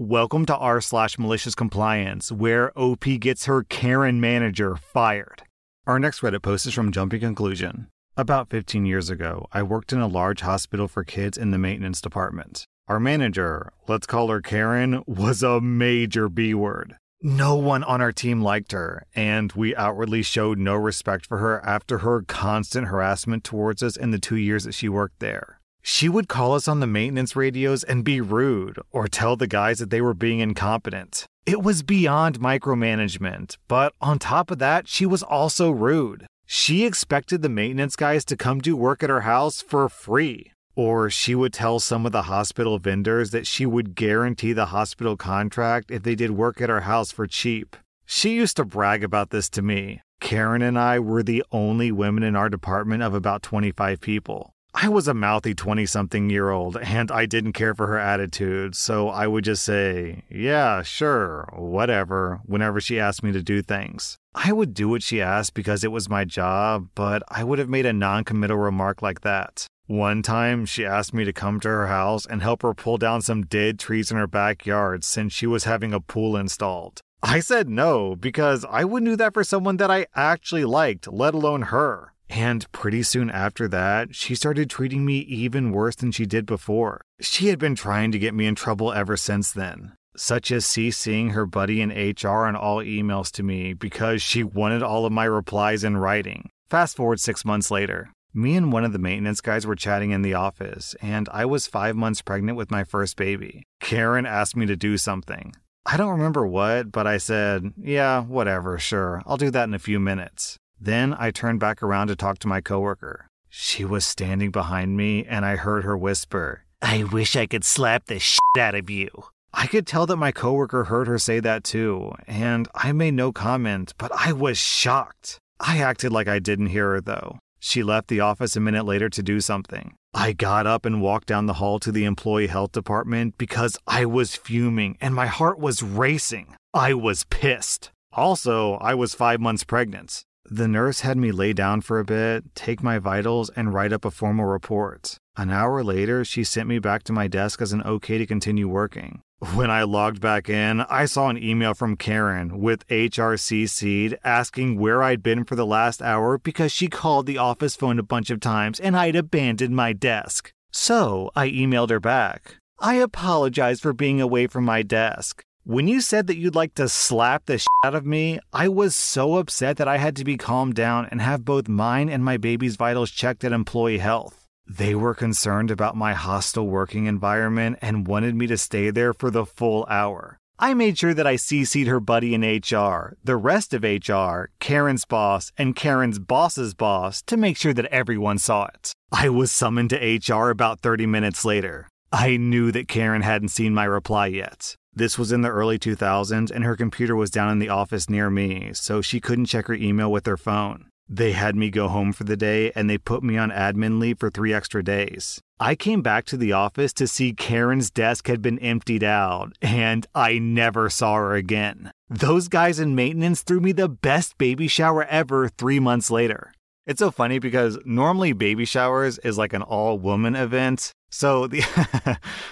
Welcome to r slash malicious compliance, where OP gets her Karen manager fired. Our next Reddit post is from Jumping Conclusion. About 15 years ago, I worked in a large hospital for kids in the maintenance department. Our manager, let's call her Karen, was a major B word. No one on our team liked her, and we outwardly showed no respect for her after her constant harassment towards us in the two years that she worked there. She would call us on the maintenance radios and be rude, or tell the guys that they were being incompetent. It was beyond micromanagement, but on top of that, she was also rude. She expected the maintenance guys to come do work at her house for free. Or she would tell some of the hospital vendors that she would guarantee the hospital contract if they did work at her house for cheap. She used to brag about this to me. Karen and I were the only women in our department of about 25 people. I was a mouthy 20 something year old and I didn't care for her attitude, so I would just say, yeah, sure, whatever, whenever she asked me to do things. I would do what she asked because it was my job, but I would have made a non committal remark like that. One time, she asked me to come to her house and help her pull down some dead trees in her backyard since she was having a pool installed. I said no because I wouldn't do that for someone that I actually liked, let alone her. And pretty soon after that, she started treating me even worse than she did before. She had been trying to get me in trouble ever since then, such as CCing her buddy in HR on all emails to me because she wanted all of my replies in writing. Fast forward six months later. Me and one of the maintenance guys were chatting in the office, and I was five months pregnant with my first baby. Karen asked me to do something. I don't remember what, but I said, yeah, whatever, sure, I'll do that in a few minutes. Then I turned back around to talk to my coworker. She was standing behind me, and I heard her whisper, I wish I could slap the shit out of you. I could tell that my coworker heard her say that too, and I made no comment, but I was shocked. I acted like I didn't hear her though. She left the office a minute later to do something. I got up and walked down the hall to the employee health department because I was fuming and my heart was racing. I was pissed. Also, I was five months pregnant. The nurse had me lay down for a bit, take my vitals, and write up a formal report. An hour later, she sent me back to my desk as an okay to continue working. When I logged back in, I saw an email from Karen with HRCC'd asking where I'd been for the last hour because she called the office phone a bunch of times and I'd abandoned my desk. So I emailed her back. I apologize for being away from my desk. When you said that you'd like to slap the shit out of me, I was so upset that I had to be calmed down and have both mine and my baby's vitals checked at employee health. They were concerned about my hostile working environment and wanted me to stay there for the full hour. I made sure that I CC'd her buddy in HR, the rest of HR, Karen's boss, and Karen's boss's boss to make sure that everyone saw it. I was summoned to HR about 30 minutes later. I knew that Karen hadn't seen my reply yet. This was in the early 2000s, and her computer was down in the office near me, so she couldn't check her email with her phone. They had me go home for the day and they put me on admin leave for three extra days. I came back to the office to see Karen's desk had been emptied out, and I never saw her again. Those guys in maintenance threw me the best baby shower ever three months later. It's so funny because normally baby showers is like an all woman event, so the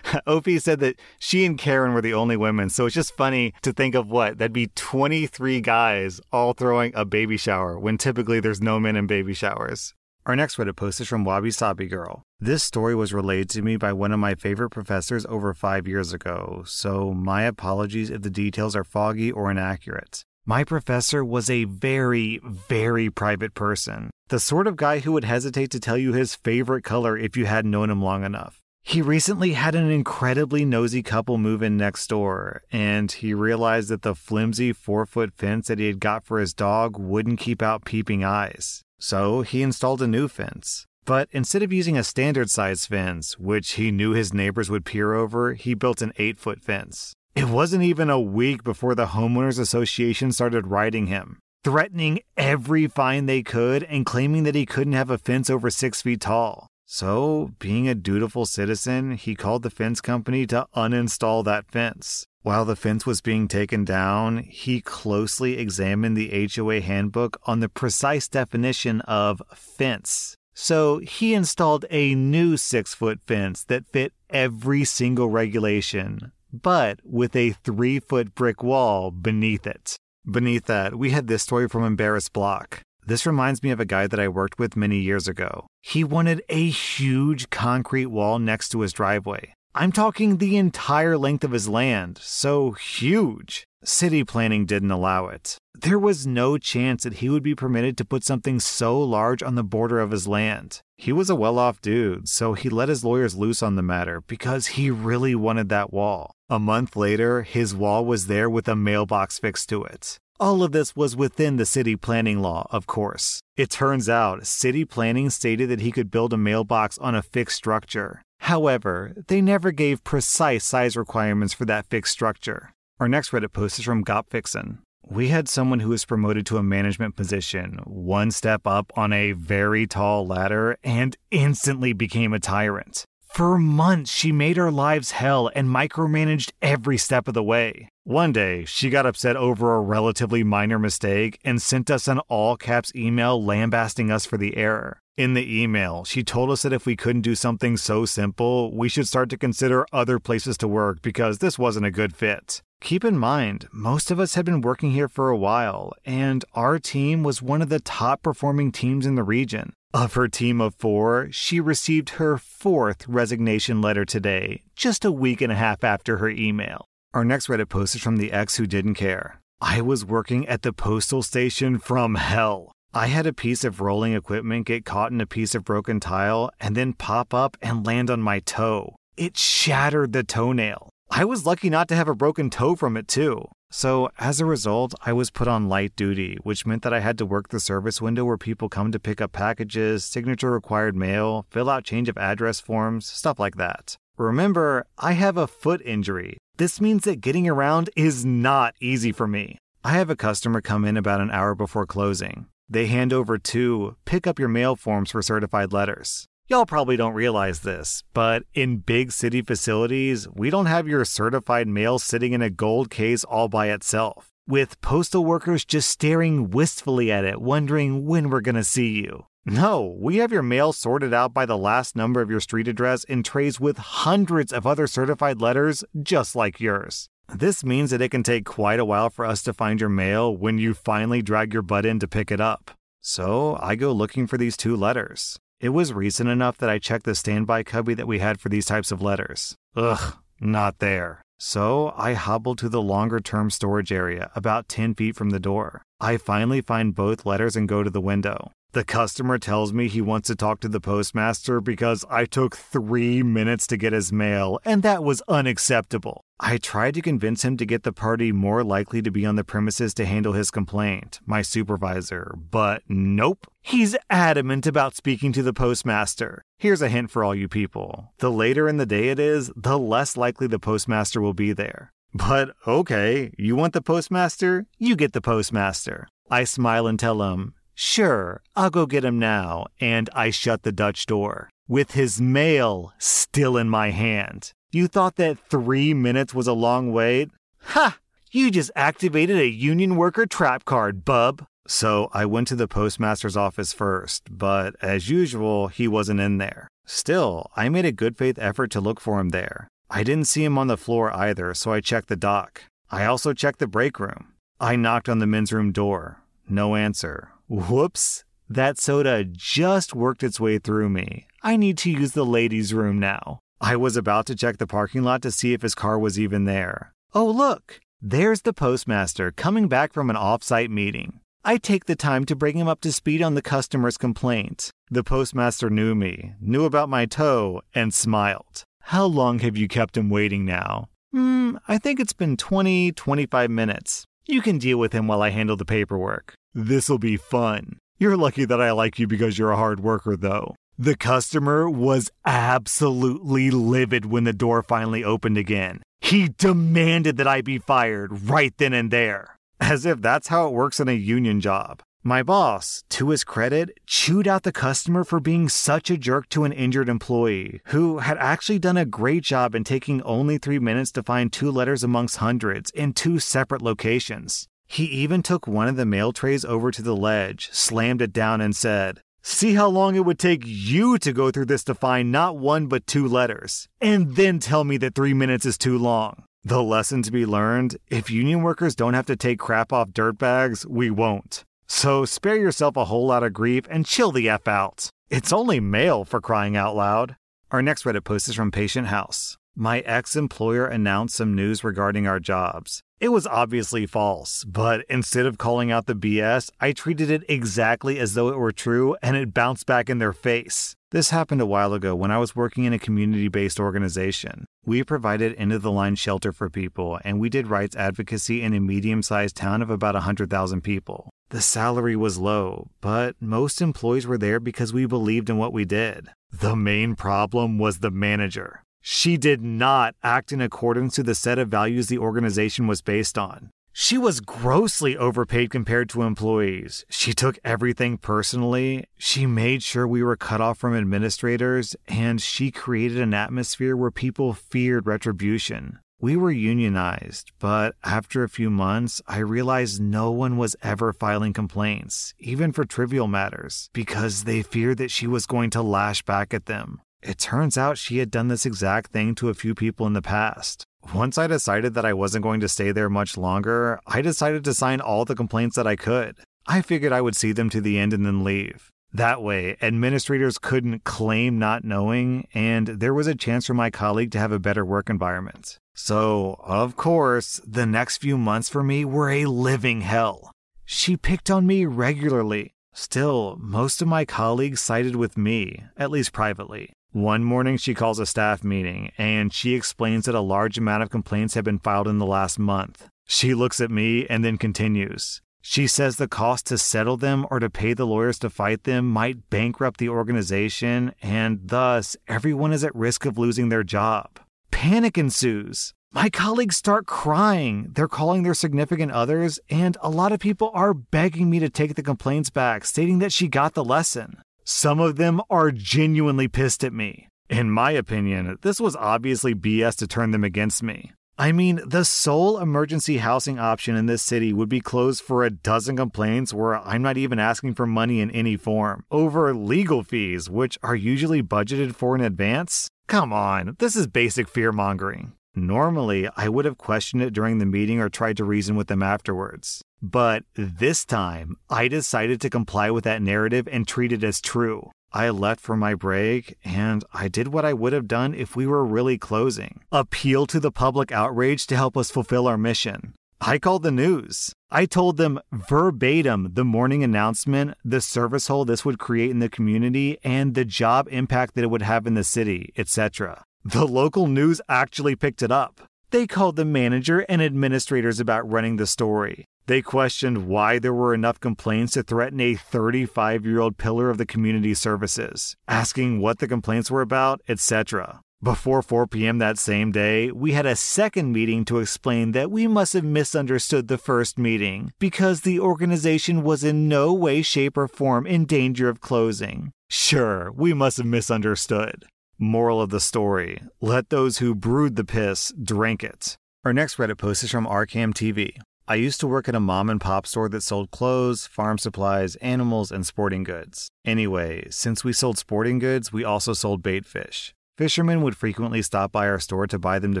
OP said that she and Karen were the only women. So it's just funny to think of what that'd be 23 guys all throwing a baby shower when typically there's no men in baby showers. Our next Reddit post is from Wabi Sabi Girl. This story was relayed to me by one of my favorite professors over five years ago, so my apologies if the details are foggy or inaccurate. My professor was a very, very private person. The sort of guy who would hesitate to tell you his favorite color if you hadn't known him long enough. He recently had an incredibly nosy couple move in next door, and he realized that the flimsy four foot fence that he had got for his dog wouldn't keep out peeping eyes. So he installed a new fence. But instead of using a standard size fence, which he knew his neighbors would peer over, he built an 8 foot fence. It wasn't even a week before the Homeowners Association started writing him, threatening every fine they could and claiming that he couldn't have a fence over six feet tall. So, being a dutiful citizen, he called the fence company to uninstall that fence. While the fence was being taken down, he closely examined the HOA handbook on the precise definition of fence. So he installed a new six foot fence that fit every single regulation, but with a three foot brick wall beneath it. Beneath that, we had this story from Embarrassed Block. This reminds me of a guy that I worked with many years ago. He wanted a huge concrete wall next to his driveway. I'm talking the entire length of his land, so huge. City planning didn't allow it. There was no chance that he would be permitted to put something so large on the border of his land. He was a well off dude, so he let his lawyers loose on the matter because he really wanted that wall. A month later, his wall was there with a mailbox fixed to it. All of this was within the city planning law, of course. It turns out, city planning stated that he could build a mailbox on a fixed structure. However, they never gave precise size requirements for that fixed structure. Our next Reddit post is from GopFixin. We had someone who was promoted to a management position, one step up on a very tall ladder, and instantly became a tyrant. For months, she made our lives hell and micromanaged every step of the way. One day, she got upset over a relatively minor mistake and sent us an all caps email lambasting us for the error. In the email, she told us that if we couldn't do something so simple, we should start to consider other places to work because this wasn't a good fit. Keep in mind, most of us had been working here for a while, and our team was one of the top performing teams in the region. Of her team of four, she received her fourth resignation letter today, just a week and a half after her email. Our next Reddit post is from the ex who didn't care. I was working at the postal station from hell. I had a piece of rolling equipment get caught in a piece of broken tile and then pop up and land on my toe. It shattered the toenail. I was lucky not to have a broken toe from it, too. So, as a result, I was put on light duty, which meant that I had to work the service window where people come to pick up packages, signature required mail, fill out change of address forms, stuff like that. Remember, I have a foot injury. This means that getting around is not easy for me. I have a customer come in about an hour before closing. They hand over two pick up your mail forms for certified letters. Y'all probably don't realize this, but in big city facilities, we don't have your certified mail sitting in a gold case all by itself, with postal workers just staring wistfully at it, wondering when we're gonna see you. No, we have your mail sorted out by the last number of your street address in trays with hundreds of other certified letters just like yours. This means that it can take quite a while for us to find your mail when you finally drag your butt in to pick it up. So I go looking for these two letters. It was recent enough that I checked the standby cubby that we had for these types of letters. Ugh, not there. So I hobbled to the longer term storage area, about 10 feet from the door. I finally find both letters and go to the window. The customer tells me he wants to talk to the postmaster because I took three minutes to get his mail, and that was unacceptable. I tried to convince him to get the party more likely to be on the premises to handle his complaint, my supervisor, but nope. He's adamant about speaking to the postmaster. Here's a hint for all you people the later in the day it is, the less likely the postmaster will be there. But okay, you want the postmaster? You get the postmaster. I smile and tell him, Sure, I'll go get him now, and I shut the Dutch door, with his mail still in my hand. You thought that three minutes was a long wait? Ha! You just activated a union worker trap card, bub. So I went to the postmaster's office first, but as usual, he wasn't in there. Still, I made a good faith effort to look for him there. I didn't see him on the floor either, so I checked the dock. I also checked the break room. I knocked on the men's room door. No answer. Whoops. That soda just worked its way through me. I need to use the ladies' room now. I was about to check the parking lot to see if his car was even there. Oh, look! There's the postmaster coming back from an off site meeting. I take the time to bring him up to speed on the customer's complaint. The postmaster knew me, knew about my toe, and smiled. How long have you kept him waiting now? Hmm, I think it's been 20, 25 minutes. You can deal with him while I handle the paperwork. This'll be fun. You're lucky that I like you because you're a hard worker, though. The customer was absolutely livid when the door finally opened again. He demanded that I be fired right then and there. As if that's how it works in a union job. My boss, to his credit, chewed out the customer for being such a jerk to an injured employee who had actually done a great job in taking only three minutes to find two letters amongst hundreds in two separate locations. He even took one of the mail trays over to the ledge, slammed it down, and said, See how long it would take you to go through this to find not one but two letters, and then tell me that three minutes is too long. The lesson to be learned if union workers don't have to take crap off dirt bags, we won't. So spare yourself a whole lot of grief and chill the F out. It's only mail for crying out loud. Our next Reddit post is from Patient House. My ex employer announced some news regarding our jobs. It was obviously false, but instead of calling out the BS, I treated it exactly as though it were true and it bounced back in their face. This happened a while ago when I was working in a community based organization. We provided end of the line shelter for people, and we did rights advocacy in a medium sized town of about 100,000 people. The salary was low, but most employees were there because we believed in what we did. The main problem was the manager. She did not act in accordance to the set of values the organization was based on. She was grossly overpaid compared to employees. She took everything personally. She made sure we were cut off from administrators, and she created an atmosphere where people feared retribution. We were unionized, but after a few months, I realized no one was ever filing complaints, even for trivial matters, because they feared that she was going to lash back at them. It turns out she had done this exact thing to a few people in the past. Once I decided that I wasn't going to stay there much longer, I decided to sign all the complaints that I could. I figured I would see them to the end and then leave. That way, administrators couldn't claim not knowing, and there was a chance for my colleague to have a better work environment. So, of course, the next few months for me were a living hell. She picked on me regularly. Still, most of my colleagues sided with me, at least privately. One morning, she calls a staff meeting and she explains that a large amount of complaints have been filed in the last month. She looks at me and then continues. She says the cost to settle them or to pay the lawyers to fight them might bankrupt the organization, and thus everyone is at risk of losing their job. Panic ensues. My colleagues start crying. They're calling their significant others, and a lot of people are begging me to take the complaints back, stating that she got the lesson. Some of them are genuinely pissed at me. In my opinion, this was obviously BS to turn them against me. I mean, the sole emergency housing option in this city would be closed for a dozen complaints where I'm not even asking for money in any form, over legal fees, which are usually budgeted for in advance. Come on, this is basic fear mongering. Normally, I would have questioned it during the meeting or tried to reason with them afterwards. But this time, I decided to comply with that narrative and treat it as true. I left for my break and I did what I would have done if we were really closing appeal to the public outrage to help us fulfill our mission. I called the news. I told them verbatim the morning announcement, the service hole this would create in the community, and the job impact that it would have in the city, etc. The local news actually picked it up. They called the manager and administrators about running the story. They questioned why there were enough complaints to threaten a 35 year old pillar of the community services, asking what the complaints were about, etc. Before 4 p.m. that same day, we had a second meeting to explain that we must have misunderstood the first meeting because the organization was in no way, shape, or form in danger of closing. Sure, we must have misunderstood. Moral of the story let those who brewed the piss drink it. Our next Reddit post is from Arcam TV. I used to work at a mom and pop store that sold clothes, farm supplies, animals, and sporting goods. Anyway, since we sold sporting goods, we also sold bait fish. Fishermen would frequently stop by our store to buy them to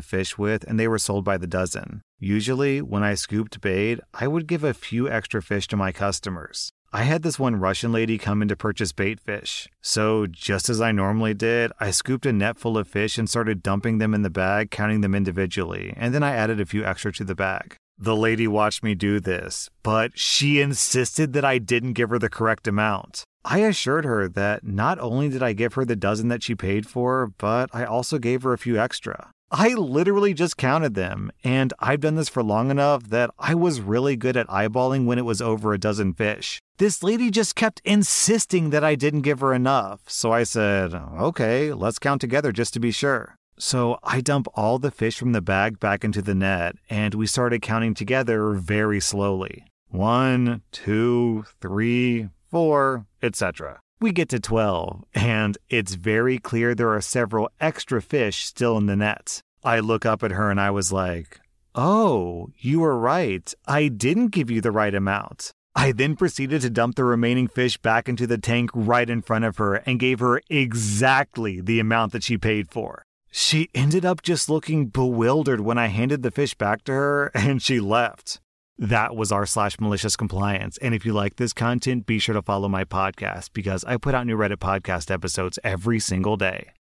fish with, and they were sold by the dozen. Usually, when I scooped bait, I would give a few extra fish to my customers. I had this one Russian lady come in to purchase bait fish. So, just as I normally did, I scooped a net full of fish and started dumping them in the bag, counting them individually, and then I added a few extra to the bag. The lady watched me do this, but she insisted that I didn't give her the correct amount. I assured her that not only did I give her the dozen that she paid for, but I also gave her a few extra. I literally just counted them, and I've done this for long enough that I was really good at eyeballing when it was over a dozen fish. This lady just kept insisting that I didn't give her enough, so I said, okay, let's count together just to be sure. So I dump all the fish from the bag back into the net, and we started counting together very slowly. One, two, three, four, etc. We get to 12, and it's very clear there are several extra fish still in the net. I look up at her and I was like, Oh, you were right. I didn't give you the right amount. I then proceeded to dump the remaining fish back into the tank right in front of her and gave her exactly the amount that she paid for. She ended up just looking bewildered when I handed the fish back to her and she left. That was r slash malicious compliance. And if you like this content, be sure to follow my podcast because I put out new Reddit podcast episodes every single day.